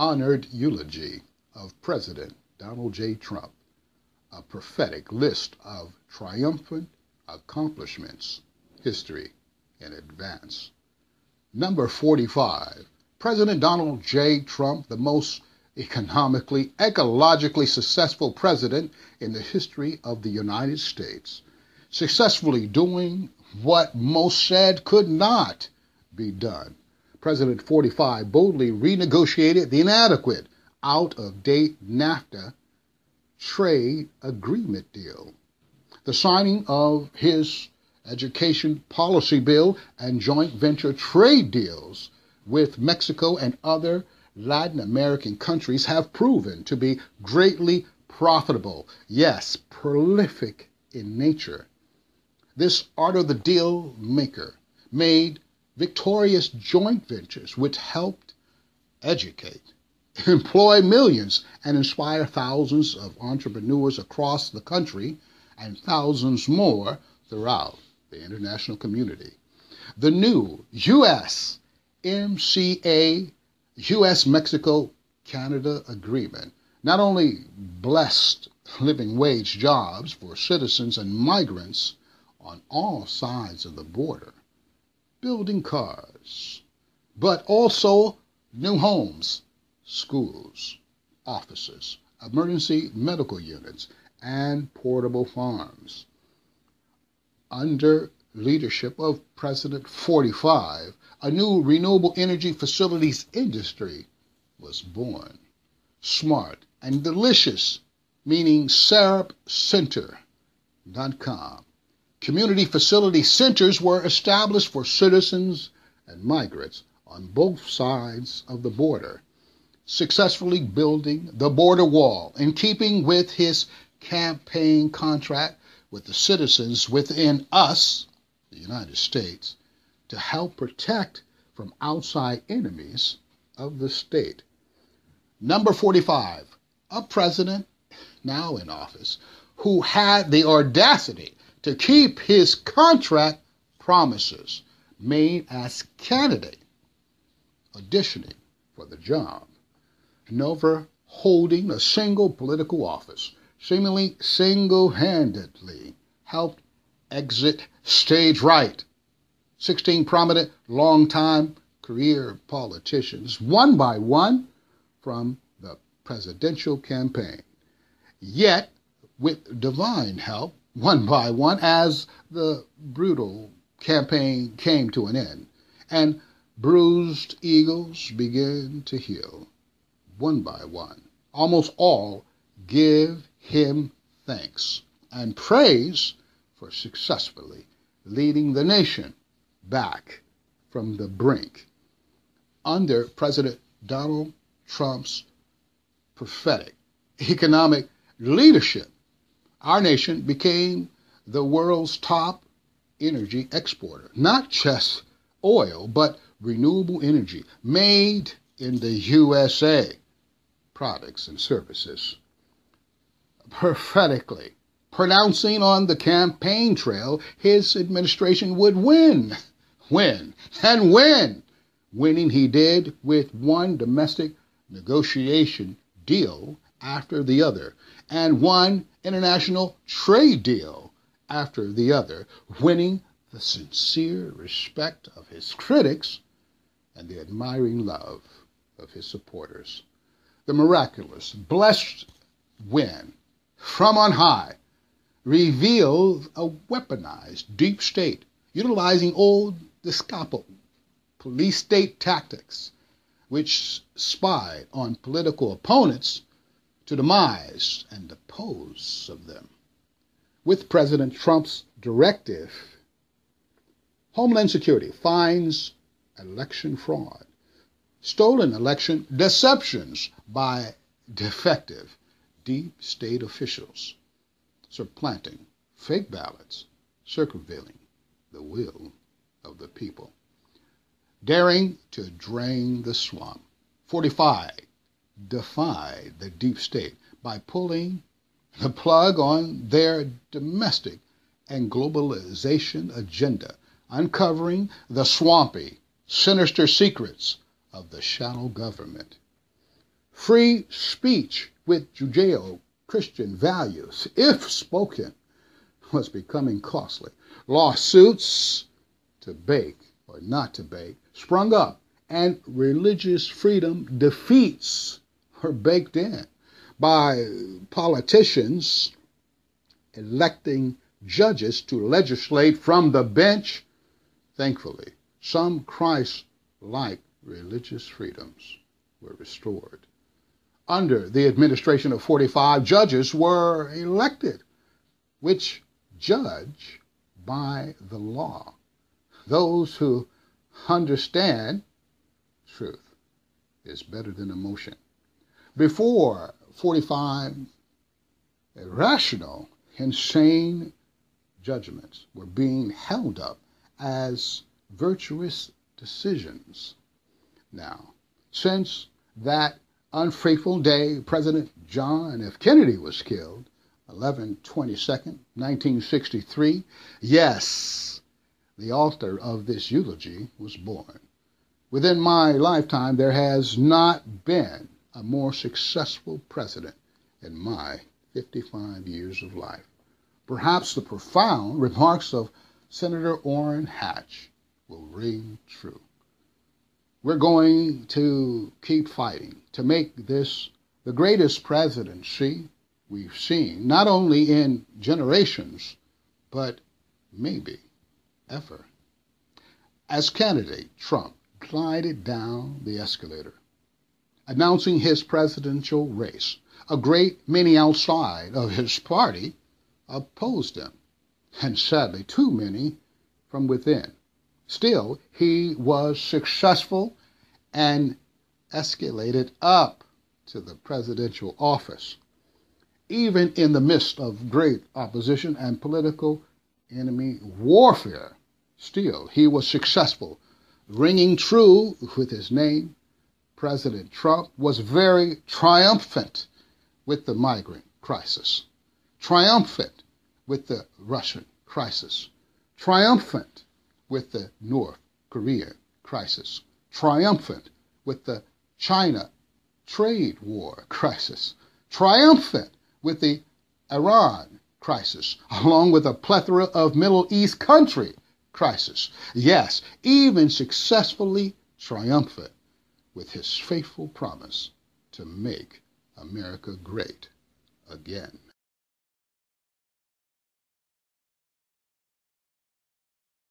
honored eulogy of President Donald J. Trump, a prophetic list of triumphant accomplishments, history in advance. Number 45, President Donald J. Trump, the most economically, ecologically successful president in the history of the United States, successfully doing what most said could not be done. President 45 boldly renegotiated the inadequate, out of date NAFTA trade agreement deal. The signing of his education policy bill and joint venture trade deals with Mexico and other Latin American countries have proven to be greatly profitable, yes, prolific in nature. This art of the deal maker made victorious joint ventures which helped educate, employ millions, and inspire thousands of entrepreneurs across the country and thousands more throughout the international community. The new U.S. MCA U.S. Mexico Canada agreement not only blessed living wage jobs for citizens and migrants on all sides of the border, building cars, but also new homes, schools, offices, emergency medical units, and portable farms. Under leadership of President 45, a new renewable energy facilities industry was born. Smart and delicious, meaning SARAPCenter.com. Community facility centers were established for citizens and migrants on both sides of the border, successfully building the border wall in keeping with his campaign contract with the citizens within us, the United States, to help protect from outside enemies of the state. Number 45, a president now in office who had the audacity to keep his contract promises made as candidate auditioning for the job, never holding a single political office, seemingly single handedly helped exit stage right 16 prominent long-time career politicians, one by one, from the presidential campaign. Yet, with divine help, one by one, as the brutal campaign came to an end, and bruised eagles began to heal, one by one. Almost all give him thanks and praise for successfully leading the nation back from the brink under President Donald Trump's prophetic economic leadership. Our nation became the world's top energy exporter, not just oil, but renewable energy made in the USA products and services. Prophetically pronouncing on the campaign trail his administration would win. Win and win. Winning he did with one domestic negotiation deal after the other and one international trade deal after the other, winning the sincere respect of his critics and the admiring love of his supporters. The miraculous, blessed win from on high reveals a weaponized deep state utilizing old the Gestapo, police state tactics, which spied on political opponents to demise and depose of them. With President Trump's directive, Homeland Security finds election fraud, stolen election deceptions by defective deep state officials, supplanting fake ballots, circumventing the will of the people. Daring to drain the swamp. 45. Defy the deep state by pulling the plug on their domestic and globalization agenda, uncovering the swampy, sinister secrets of the shadow government. free speech with Judeo Christian values, if spoken, was becoming costly. Lawsuits to bake or not to bake sprung up, and religious freedom defeats were baked in by politicians electing judges to legislate from the bench. Thankfully, some Christ like religious freedoms were restored. Under the administration of 45, judges were elected, which judge by the law. Those who understand truth is better than emotion. Before 45, irrational, insane judgments were being held up as virtuous decisions. Now, since that unfaithful day, President John F. Kennedy was killed, 11 22nd, 1963, yes, the author of this eulogy was born. Within my lifetime, there has not been a more successful president in my 55 years of life. Perhaps the profound remarks of Senator Orrin Hatch will ring true. We're going to keep fighting to make this the greatest presidency we've seen, not only in generations, but maybe ever. As candidate, Trump glided down the escalator, announcing his presidential race. A great many outside of his party opposed him, and sadly, too many from within. Still, he was successful and escalated up to the presidential office. Even in the midst of great opposition and political enemy warfare, still he was successful, ringing true with his name. President Trump was very triumphant with the migrant crisis, triumphant with the Russian crisis, triumphant with the North Korean crisis, triumphant with the China trade war crisis, triumphant with the Iran crisis, along with a plethora of Middle East country crisis. Yes, even successfully triumphant with his faithful promise to make America great again.